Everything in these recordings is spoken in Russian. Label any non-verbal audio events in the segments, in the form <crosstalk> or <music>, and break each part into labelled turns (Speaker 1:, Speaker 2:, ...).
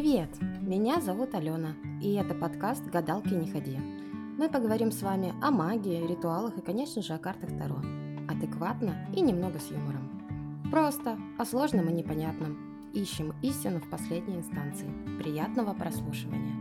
Speaker 1: Привет! Меня зовут Алена, и это подкаст «Гадалки не ходи». Мы поговорим с вами о магии, ритуалах и, конечно же, о картах Таро. Адекватно и немного с юмором. Просто, о сложном и непонятном. Ищем истину в последней инстанции. Приятного прослушивания!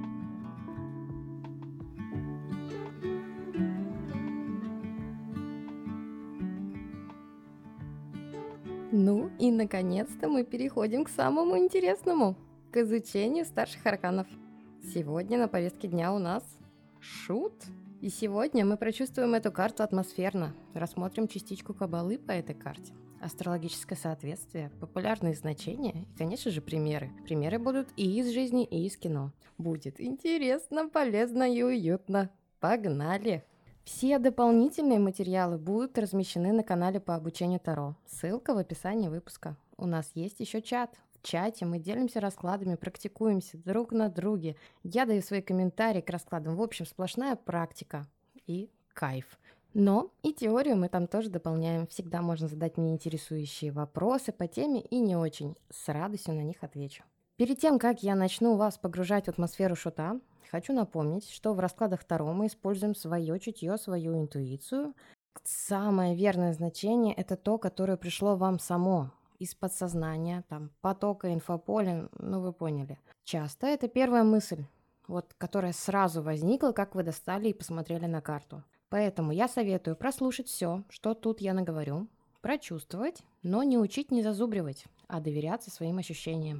Speaker 1: Ну и наконец-то мы переходим к самому интересному – к изучению старших арканов. Сегодня на повестке дня у нас шут. И сегодня мы прочувствуем эту карту атмосферно, рассмотрим частичку кабалы по этой карте, астрологическое соответствие, популярные значения и, конечно же, примеры. Примеры будут и из жизни, и из кино. Будет интересно, полезно и уютно. Погнали! Все дополнительные материалы будут размещены на канале по обучению Таро. Ссылка в описании выпуска. У нас есть еще чат, чате, мы делимся раскладами, практикуемся друг на друге. Я даю свои комментарии к раскладам. В общем, сплошная практика и кайф. Но и теорию мы там тоже дополняем. Всегда можно задать мне интересующие вопросы по теме и не очень. С радостью на них отвечу. Перед тем, как я начну вас погружать в атмосферу шута, хочу напомнить, что в раскладах Таро мы используем свое чутье, свою интуицию. Самое верное значение – это то, которое пришло вам само, из подсознания, там, потока инфополя, ну вы поняли. Часто это первая мысль, вот, которая сразу возникла, как вы достали и посмотрели на карту. Поэтому я советую прослушать все, что тут я наговорю, прочувствовать, но не учить, не зазубривать, а доверяться своим ощущениям.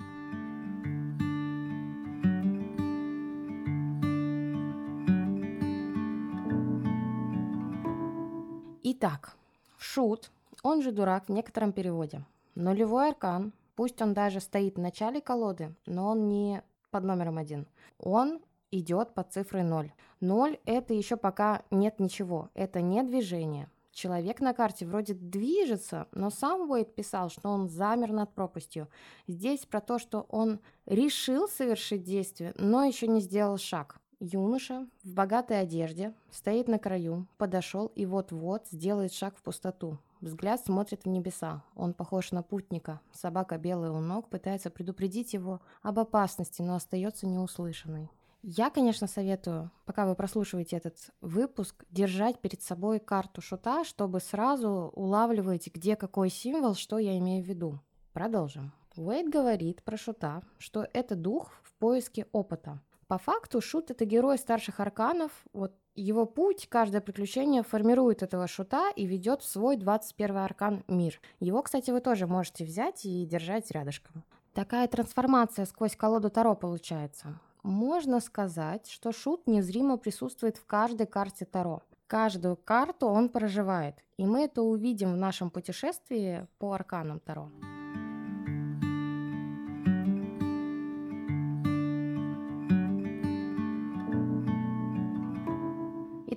Speaker 1: Итак, шут, он же дурак в некотором переводе. Нулевой аркан, пусть он даже стоит в начале колоды, но он не под номером один. Он идет под цифрой 0. 0 это еще пока нет ничего, это не движение. Человек на карте вроде движется, но сам Уэйд писал, что он замер над пропастью. Здесь про то, что он решил совершить действие, но еще не сделал шаг. Юноша в богатой одежде стоит на краю, подошел и вот-вот сделает шаг в пустоту. Взгляд смотрит в небеса. Он похож на путника. Собака белая у ног пытается предупредить его об опасности, но остается неуслышанной. Я, конечно, советую, пока вы прослушиваете этот выпуск, держать перед собой карту шута, чтобы сразу улавливать, где какой символ, что я имею в виду. Продолжим. Уэйд говорит про шута, что это дух в поиске опыта. По факту Шут — это герой старших арканов. Вот его путь, каждое приключение формирует этого шута и ведет в свой 21 аркан мир. Его, кстати, вы тоже можете взять и держать рядышком. Такая трансформация сквозь колоду Таро получается. Можно сказать, что шут незримо присутствует в каждой карте Таро. Каждую карту он проживает, и мы это увидим в нашем путешествии по арканам Таро.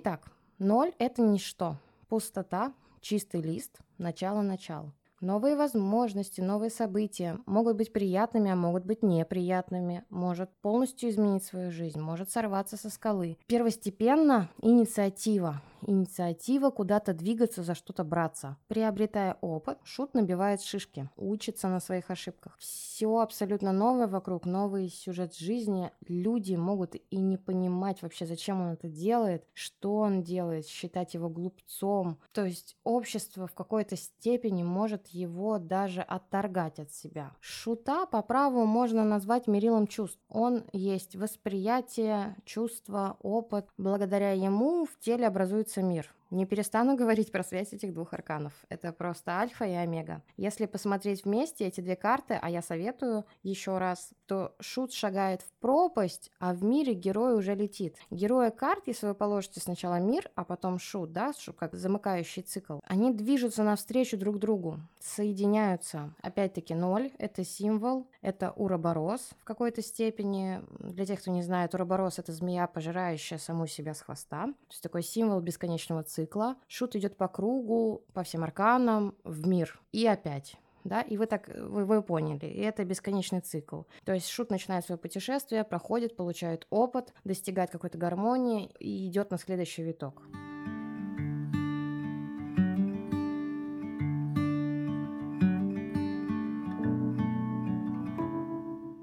Speaker 1: Итак, ноль – это ничто. Пустота, чистый лист, начало-начало. Новые возможности, новые события могут быть приятными, а могут быть неприятными, может полностью изменить свою жизнь, может сорваться со скалы. Первостепенно инициатива. Инициатива куда-то двигаться, за что-то браться. Приобретая опыт, шут набивает шишки, учится на своих ошибках. Все абсолютно новое вокруг, новый сюжет жизни. Люди могут и не понимать вообще, зачем он это делает, что он делает, считать его глупцом. То есть общество в какой-то степени может его даже отторгать от себя. Шута по праву можно назвать мерилом чувств. Он есть восприятие, чувство, опыт. Благодаря ему в теле образуется мир. Не перестану говорить про связь этих двух арканов. Это просто альфа и омега. Если посмотреть вместе эти две карты, а я советую еще раз, то шут шагает в пропасть, а в мире герой уже летит. Герои карт, если вы положите сначала мир, а потом шут, да, шут как замыкающий цикл, они движутся навстречу друг другу, соединяются. Опять-таки ноль — это символ, это уроборос в какой-то степени. Для тех, кто не знает, уроборос — это змея, пожирающая саму себя с хвоста. То есть такой символ бесконечного цикла цикла. Шут идет по кругу, по всем арканам, в мир. И опять да, и вы так, вы, вы поняли, и это бесконечный цикл. То есть шут начинает свое путешествие, проходит, получает опыт, достигает какой-то гармонии и идет на следующий виток.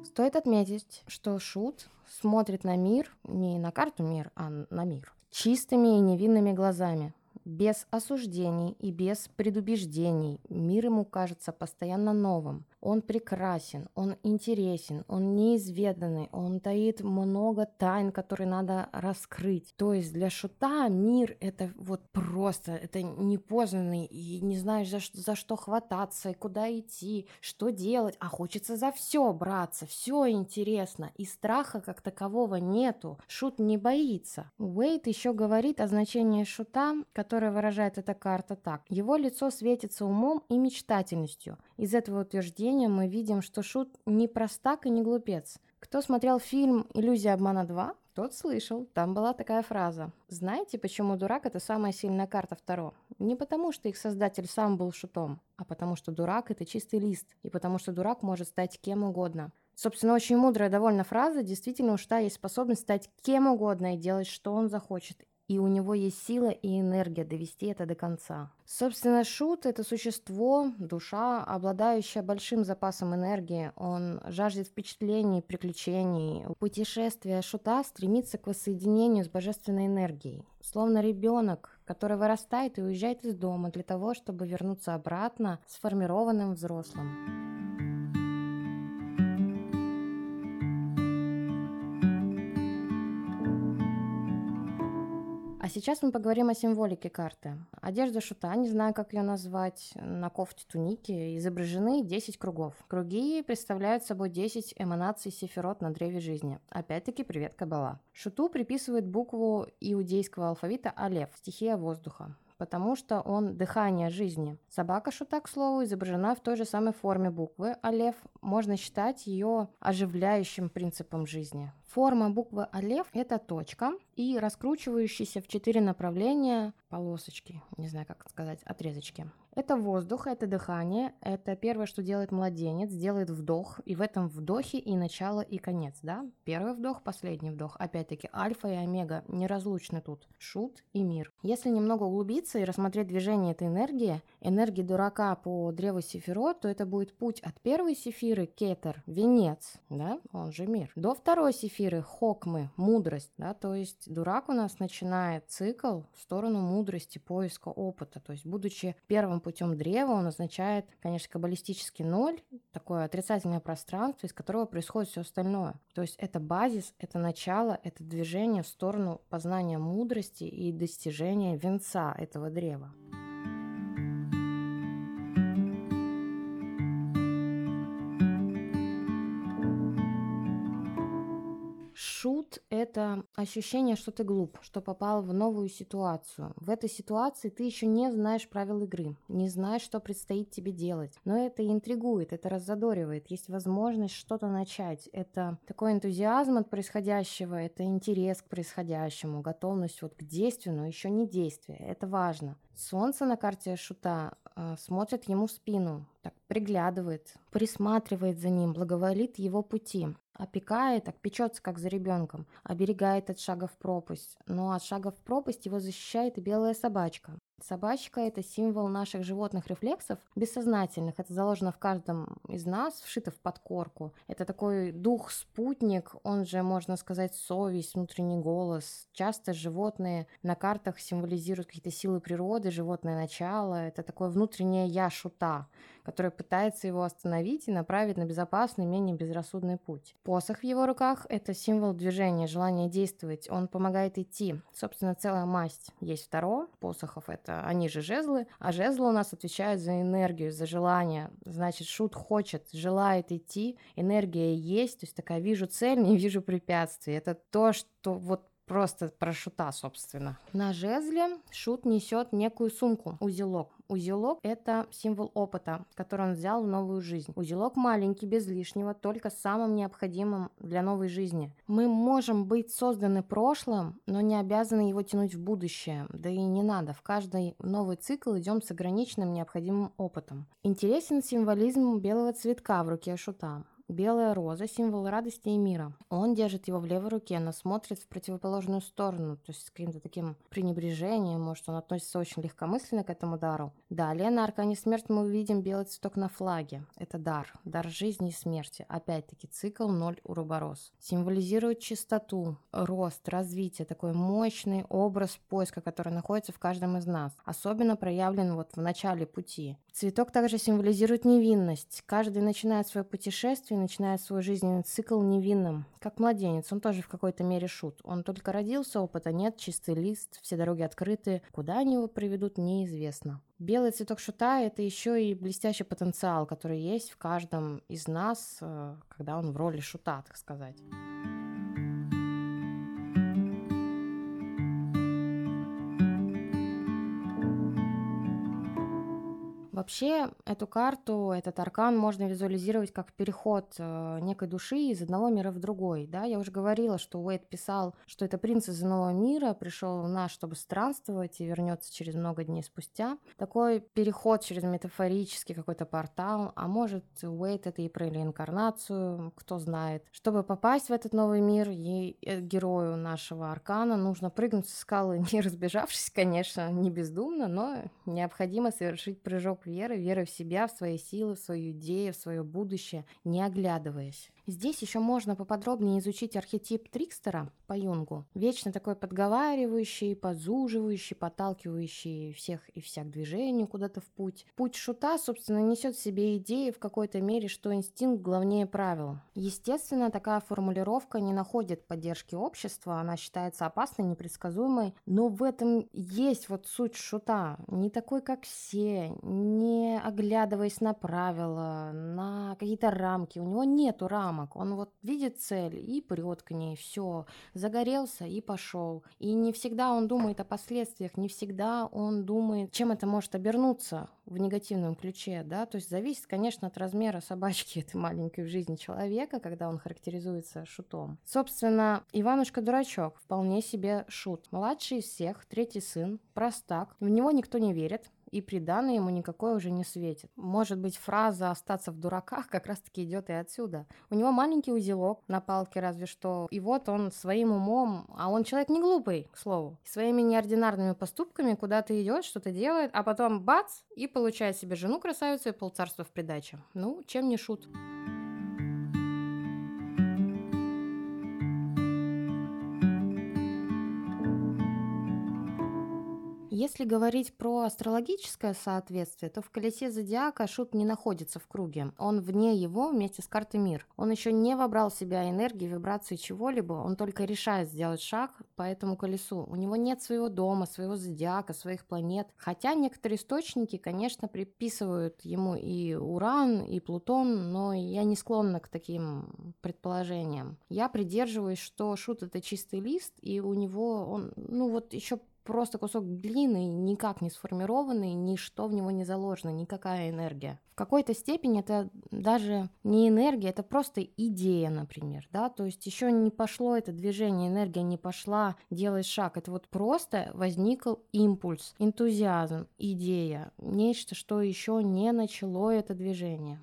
Speaker 1: Стоит отметить, что Шут смотрит на мир, не на карту мир, а на мир, чистыми и невинными глазами, без осуждений и без предубеждений. Мир ему кажется постоянно новым. Он прекрасен, он интересен, он неизведанный, он таит много тайн, которые надо раскрыть. То есть для шута мир это вот просто, это непознанный, и не знаешь за, за что хвататься, и куда идти, что делать, а хочется за все браться, все интересно, и страха как такового нету, шут не боится. Уэйт еще говорит о значении шута, которое выражает эта карта так. Его лицо светится умом и мечтательностью. Из этого утверждения произведения мы видим, что Шут не простак и не глупец. Кто смотрел фильм «Иллюзия обмана 2», тот слышал, там была такая фраза. Знаете, почему дурак – это самая сильная карта Второ? Не потому, что их создатель сам был шутом, а потому, что дурак – это чистый лист, и потому, что дурак может стать кем угодно. Собственно, очень мудрая довольно фраза. Действительно, у Шута есть способность стать кем угодно и делать, что он захочет и у него есть сила и энергия довести это до конца. Собственно, Шут — это существо, душа, обладающая большим запасом энергии. Он жаждет впечатлений, приключений. Путешествие Шута стремится к воссоединению с божественной энергией. Словно ребенок, который вырастает и уезжает из дома для того, чтобы вернуться обратно сформированным взрослым. А сейчас мы поговорим о символике карты. Одежда шута, не знаю, как ее назвать, на кофте туники изображены 10 кругов. Круги представляют собой 10 эманаций сефирот на древе жизни. Опять-таки, привет, Кабала. Шуту приписывает букву иудейского алфавита Алев, стихия воздуха потому что он дыхание жизни. Собака шута, к слову, изображена в той же самой форме буквы, а можно считать ее оживляющим принципом жизни. Форма буквы Алев – это точка и раскручивающиеся в четыре направления полосочки, не знаю, как сказать, отрезочки. Это воздух, это дыхание, это первое, что делает младенец, делает вдох, и в этом вдохе и начало, и конец, да? Первый вдох, последний вдох. Опять-таки, альфа и омега неразлучны тут. Шут и мир. Если немного углубиться и рассмотреть движение этой энергии, энергии дурака по древу Сефирот, то это будет путь от первой Сефиры, Кетер, венец, да, он же мир, до второй Сефиры, Хокмы, мудрость, да, то есть дурак у нас начинает цикл в сторону мудрости, поиска опыта, то есть будучи первым путем древа он означает, конечно, каббалистический ноль, такое отрицательное пространство, из которого происходит все остальное. То есть это базис, это начало, это движение в сторону познания мудрости и достижения венца этого древа. Шут – это ощущение, что ты глуп, что попал в новую ситуацию. В этой ситуации ты еще не знаешь правил игры, не знаешь, что предстоит тебе делать. Но это интригует, это раззадоривает. Есть возможность что-то начать. Это такой энтузиазм от происходящего, это интерес к происходящему, готовность вот к действию, но еще не действие. Это важно. Солнце на карте Шута э, смотрит ему в спину, так приглядывает, присматривает за ним, благоволит его пути опекает, так печется, как за ребенком, оберегает от шага в пропасть. Но от шага в пропасть его защищает и белая собачка. Собачка – это символ наших животных рефлексов, бессознательных. Это заложено в каждом из нас, вшито в подкорку. Это такой дух-спутник, он же, можно сказать, совесть, внутренний голос. Часто животные на картах символизируют какие-то силы природы, животное начало. Это такое внутреннее «я» шута, которое пытается его остановить и направить на безопасный, менее безрассудный путь. Посох в его руках – это символ движения, желания действовать. Он помогает идти. Собственно, целая масть есть второго посохов – это это они же жезлы, а жезлы у нас отвечают за энергию, за желание. Значит, шут хочет, желает идти, энергия есть, то есть такая вижу цель, <laughs> не вижу препятствий. Это то, что вот просто про шута, собственно. На жезле шут несет некую сумку, узелок. Узелок – это символ опыта, который он взял в новую жизнь. Узелок маленький, без лишнего, только самым необходимым для новой жизни. Мы можем быть созданы прошлым, но не обязаны его тянуть в будущее. Да и не надо. В каждый новый цикл идем с ограниченным необходимым опытом. Интересен символизм белого цветка в руке шута. Белая роза – символ радости и мира. Он держит его в левой руке, но смотрит в противоположную сторону, то есть с каким-то таким пренебрежением, может, он относится очень легкомысленно к этому дару. Далее на аркане смерть мы увидим белый цветок на флаге. Это дар, дар жизни и смерти. Опять-таки цикл 0 Уруборос. Символизирует чистоту, рост, развитие, такой мощный образ поиска, который находится в каждом из нас. Особенно проявлен вот в начале пути. Цветок также символизирует невинность. Каждый начинает свое путешествие начинает свой жизненный цикл невинным, как младенец. Он тоже в какой-то мере шут. Он только родился, опыта нет, чистый лист, все дороги открыты. Куда они его приведут, неизвестно. Белый цветок шута – это еще и блестящий потенциал, который есть в каждом из нас, э, когда он в роли шута, так сказать. Вообще, эту карту, этот аркан можно визуализировать как переход э, некой души из одного мира в другой. Да? Я уже говорила, что Уэйд писал, что это принц из иного мира, пришел в нас, чтобы странствовать и вернется через много дней спустя. Такой переход через метафорический какой-то портал, а может Уэйд это и про реинкарнацию, кто знает. Чтобы попасть в этот новый мир, и э, герою нашего аркана нужно прыгнуть со скалы, <laughs> не разбежавшись, конечно, не бездумно, но необходимо совершить прыжок веры, веры в себя, в свои силы, в свою идею, в свое будущее, не оглядываясь. Здесь еще можно поподробнее изучить архетип Трикстера по Юнгу. Вечно такой подговаривающий, подзуживающий, подталкивающий всех и вся к движению куда-то в путь. Путь шута, собственно, несет в себе идеи в какой-то мере, что инстинкт главнее правил. Естественно, такая формулировка не находит поддержки общества, она считается опасной, непредсказуемой, но в этом есть вот суть шута. Не такой, как все, не оглядываясь на правила, на какие-то рамки. У него нету рамок рамок. Он вот видит цель и прет к ней, все, загорелся и пошел. И не всегда он думает о последствиях, не всегда он думает, чем это может обернуться в негативном ключе, да, то есть зависит, конечно, от размера собачки <laughs> этой маленькой в жизни человека, когда он характеризуется шутом. Собственно, Иванушка-дурачок вполне себе шут. Младший из всех, третий сын, простак, в него никто не верит, и приданное ему никакое уже не светит. Может быть, фраза «остаться в дураках» как раз-таки идет и отсюда. У него маленький узелок на палке разве что, и вот он своим умом, а он человек не глупый, к слову, своими неординарными поступками куда-то идет, что-то делает, а потом бац, и получает себе жену красавицу и полцарства в придачу. Ну, чем не шут. Если говорить про астрологическое соответствие, то в колесе зодиака Шут не находится в круге. Он вне его вместе с картой мир. Он еще не вобрал в себя энергии, вибрации чего-либо, он только решает сделать шаг по этому колесу. У него нет своего дома, своего зодиака, своих планет. Хотя некоторые источники, конечно, приписывают ему и Уран, и Плутон, но я не склонна к таким предположениям. Я придерживаюсь, что Шут это чистый лист, и у него он, ну вот еще просто кусок глины, никак не сформированный, ничто в него не заложено, никакая энергия. В какой-то степени это даже не энергия, это просто идея, например, да, то есть еще не пошло это движение, энергия не пошла, делай шаг, это вот просто возникл импульс, энтузиазм, идея, нечто, что еще не начало это движение.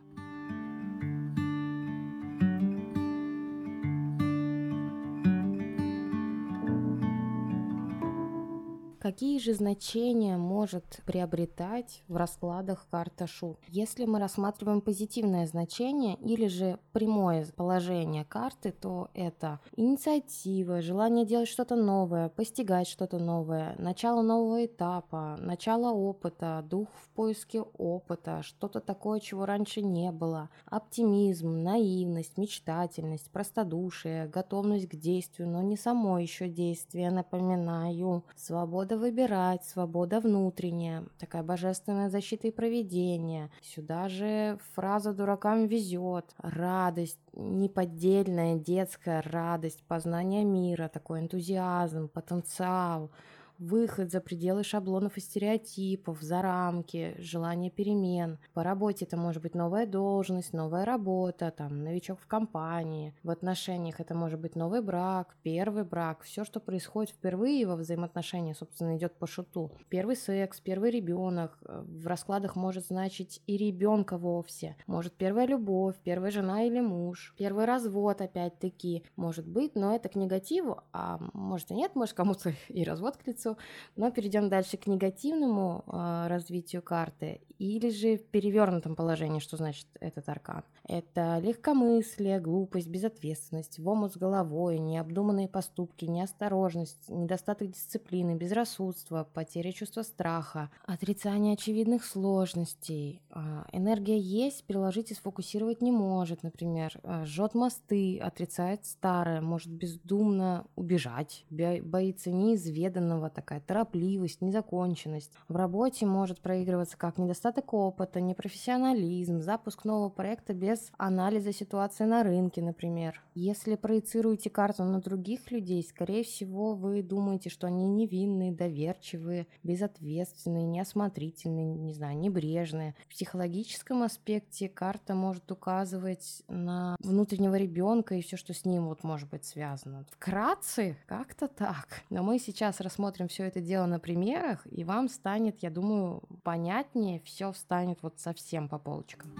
Speaker 1: Какие же значения может приобретать в раскладах карта Шут? Если мы рассматриваем позитивное значение или же прямое положение карты, то это инициатива, желание делать что-то новое, постигать что-то новое, начало нового этапа, начало опыта, дух в поиске опыта, что-то такое, чего раньше не было, оптимизм, наивность, мечтательность, простодушие, готовность к действию, но не само еще действие, напоминаю, свобода выбирать, свобода внутренняя, такая божественная защита и проведение. Сюда же фраза «дуракам везет», радость, неподдельная детская радость, познание мира, такой энтузиазм, потенциал. Выход за пределы шаблонов и стереотипов, за рамки, желание перемен. По работе это может быть новая должность, новая работа, там, новичок в компании. В отношениях это может быть новый брак, первый брак, все, что происходит впервые во взаимоотношениях, собственно, идет по шуту. Первый секс, первый ребенок, э, в раскладах может значить и ребенка вовсе, может первая любовь, первая жена или муж, первый развод опять-таки, может быть, но это к негативу, а может и нет, может кому-то <laughs> и развод к лицу, но перейдем дальше к негативному э, развитию карты или же в перевернутом положении, что значит этот аркан. Это легкомыслие, глупость, безответственность, в с головой, необдуманные поступки, неосторожность, недостаток дисциплины, безрассудство, потеря чувства страха, отрицание очевидных сложностей. А, энергия есть, приложить и сфокусировать не может, например. А, жжет мосты, отрицает старое, может бездумно убежать, боится неизведанного, такая торопливость, незаконченность. В работе может проигрываться как недостаток опыта, непрофессионализм, запуск нового проекта без анализа ситуации на рынке, например. Если проецируете карту на других людей, скорее всего, вы думаете, что они невинные, доверчивые, безответственные, неосмотрительные, не знаю, небрежные. В психологическом аспекте карта может указывать на внутреннего ребенка и все, что с ним вот может быть связано. Вкратце, как-то так. Но мы сейчас рассмотрим все это дело на примерах, и вам станет, я думаю, понятнее, все встанет вот совсем по полочкам.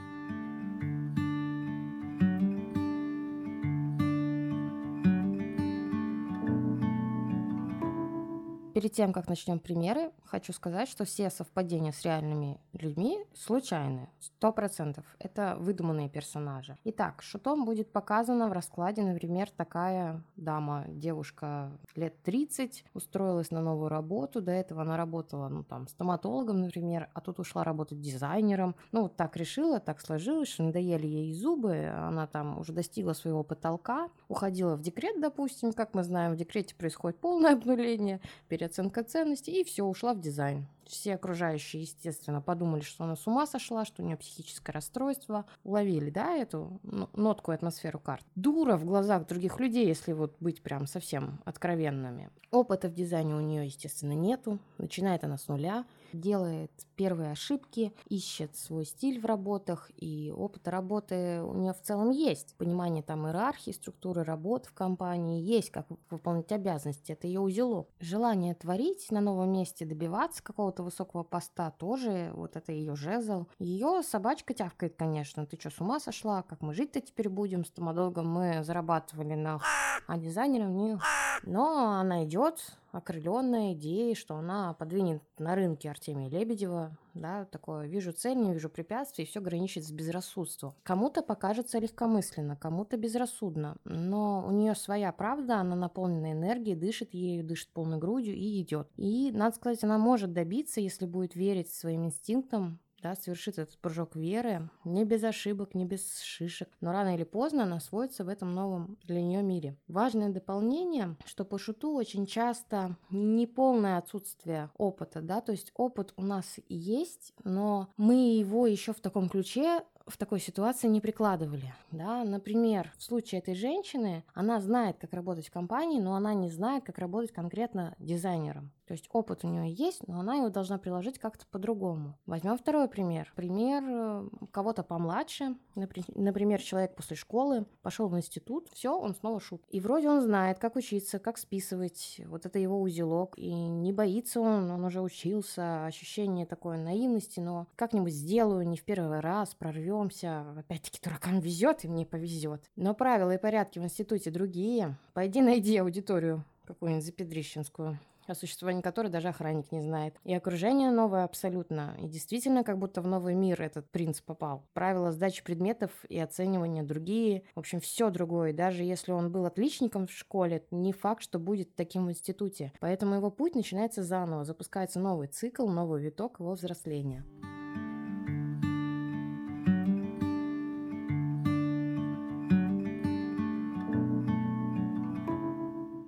Speaker 1: Перед тем, как начнем примеры, хочу сказать, что все совпадения с реальными людьми случайны, сто процентов. Это выдуманные персонажи. Итак, шутом будет показано в раскладе, например, такая дама, девушка лет 30, устроилась на новую работу, до этого она работала, ну, там, стоматологом, например, а тут ушла работать дизайнером. Ну, вот так решила, так сложилось, что надоели ей зубы, она там уже достигла своего потолка, уходила в декрет, допустим, как мы знаем, в декрете происходит полное обнуление, переоценка ценностей, и все, ушла в дизайн. Все окружающие, естественно, подумали, что она с ума сошла, что у нее психическое расстройство. Уловили, да, эту нотку атмосферу карт. Дура в глазах других людей, если вот быть прям совсем откровенными. Опыта в дизайне у нее, естественно, нету. Начинает она с нуля делает первые ошибки, ищет свой стиль в работах, и опыт работы у нее в целом есть. Понимание там иерархии, структуры работы в компании есть, как выполнить обязанности, это ее узелок. Желание творить на новом месте, добиваться какого-то высокого поста тоже, вот это ее жезл. Ее собачка тявкает, конечно, ты что, с ума сошла? Как мы жить-то теперь будем? С стоматологом мы зарабатывали на... А дизайнером не... Но она идет, окрыленная идеей, что она подвинет на рынке Артемия Лебедева, да, такое, вижу цель, не вижу препятствий, все граничит с безрассудством. Кому-то покажется легкомысленно, кому-то безрассудно, но у нее своя правда, она наполнена энергией, дышит ею, дышит полной грудью и идет. И, надо сказать, она может добиться, если будет верить своим инстинктам, да, совершит этот прыжок веры, не без ошибок, не без шишек, но рано или поздно она освоится в этом новом для нее мире. Важное дополнение, что по шуту очень часто неполное отсутствие опыта, да, то есть опыт у нас есть, но мы его еще в таком ключе в такой ситуации не прикладывали. Да? Например, в случае этой женщины, она знает, как работать в компании, но она не знает, как работать конкретно дизайнером. То есть опыт у нее есть, но она его должна приложить как-то по-другому. Возьмем второй пример. Пример э, кого-то помладше. Например, человек после школы пошел в институт, все, он снова шут. И вроде он знает, как учиться, как списывать. Вот это его узелок. И не боится он, он уже учился. Ощущение такой наивности, но как-нибудь сделаю, не в первый раз, прорвемся. Опять-таки дуракам везет, и мне повезет. Но правила и порядки в институте другие. Пойди найди аудиторию какую-нибудь запедрищенскую о существовании которой даже охранник не знает. И окружение новое абсолютно. И действительно, как будто в новый мир этот принц попал. Правила сдачи предметов и оценивания другие. В общем, все другое. Даже если он был отличником в школе, не факт, что будет таким в институте. Поэтому его путь начинается заново. Запускается новый цикл, новый виток его взросления.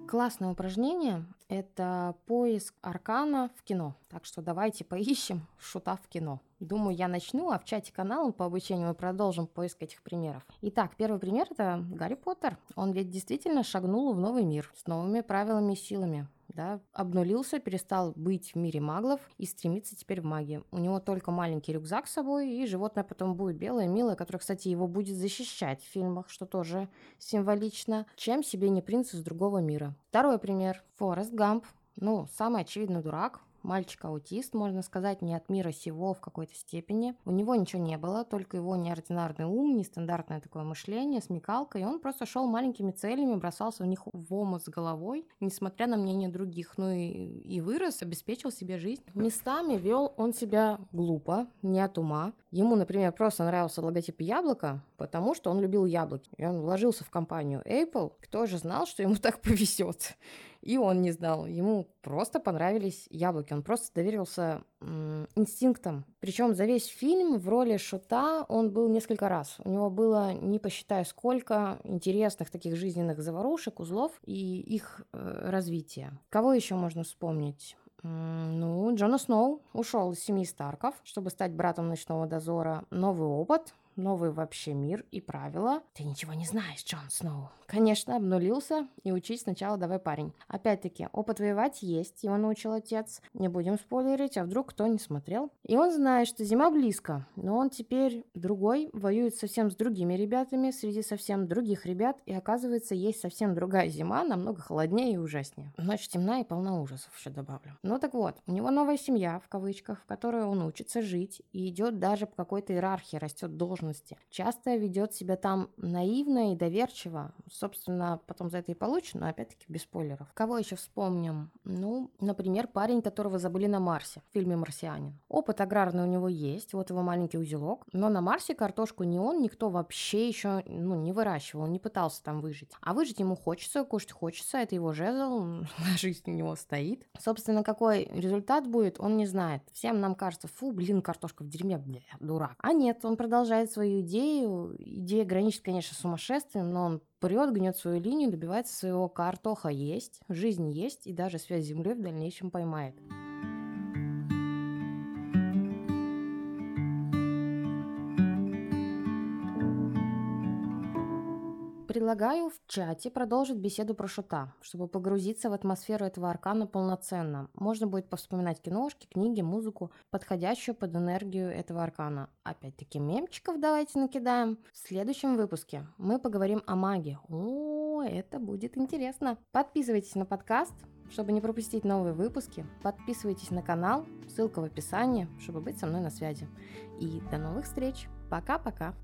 Speaker 1: Классное упражнение – это поиск аркана в кино. Так что давайте поищем <laughs> шута в кино. Думаю, я начну, а в чате канала по обучению мы продолжим поиск этих примеров. Итак, первый пример – это Гарри Поттер. Он ведь действительно шагнул в новый мир с новыми правилами и силами. Да, обнулился, перестал быть в мире маглов и стремится теперь в магии. У него только маленький рюкзак с собой, и животное потом будет белое, милое, которое, кстати, его будет защищать в фильмах, что тоже символично, чем себе не принц из другого мира. Второй пример. Форест Гамп. Ну, самый очевидный дурак, Мальчик-аутист, можно сказать, не от мира сего в какой-то степени. У него ничего не было, только его неординарный ум, нестандартное такое мышление, смекалка, и он просто шел маленькими целями, бросался в них в омут с головой, несмотря на мнение других. Ну и, и вырос, обеспечил себе жизнь. Местами вел он себя глупо, не от ума. Ему, например, просто нравился логотип яблока, потому что он любил яблоки. И он вложился в компанию Apple. Кто же знал, что ему так повезет? И он не знал. Ему просто понравились яблоки. Он просто доверился инстинктам. Причем за весь фильм в роли шута он был несколько раз. У него было, не посчитаю сколько, интересных таких жизненных заварушек, узлов и их э, развития. Кого еще можно вспомнить? Ну, Джона Сноу ушел из семьи Старков, чтобы стать братом ночного дозора. Новый опыт, новый вообще мир и правила. Ты ничего не знаешь, Джон Сноу. Конечно, обнулился и учись сначала давай, парень. Опять-таки, опыт воевать есть, его научил отец. Не будем спойлерить, а вдруг кто не смотрел. И он знает, что зима близко, но он теперь другой, воюет совсем с другими ребятами, среди совсем других ребят, и оказывается, есть совсем другая зима, намного холоднее и ужаснее. Ночь темна и полна ужасов, еще добавлю. Ну так вот, у него новая семья, в кавычках, в которой он учится жить, и идет даже по какой-то иерархии, растет должности. Часто ведет себя там наивно и доверчиво, собственно, потом за это и получу, но опять-таки без спойлеров. Кого еще вспомним? Ну, например, парень, которого забыли на Марсе в фильме «Марсианин». Опыт аграрный у него есть, вот его маленький узелок, но на Марсе картошку ни он, никто вообще еще ну, не выращивал, не пытался там выжить. А выжить ему хочется, кушать хочется, это его жезл, <laughs> жизнь у него стоит. Собственно, какой результат будет, он не знает. Всем нам кажется, фу, блин, картошка в дерьме, бля, дурак. А нет, он продолжает свою идею. Идея граничит, конечно, сумасшествием, но он прет, гнет свою линию, добивается своего картоха есть, жизнь есть и даже связь с землей в дальнейшем поймает. Предлагаю в чате продолжить беседу про шута, чтобы погрузиться в атмосферу этого аркана полноценно. Можно будет повспоминать киношки, книги, музыку, подходящую под энергию этого аркана. Опять-таки мемчиков давайте накидаем. В следующем выпуске мы поговорим о магии. О, это будет интересно. Подписывайтесь на подкаст, чтобы не пропустить новые выпуски. Подписывайтесь на канал, ссылка в описании, чтобы быть со мной на связи. И до новых встреч. Пока-пока.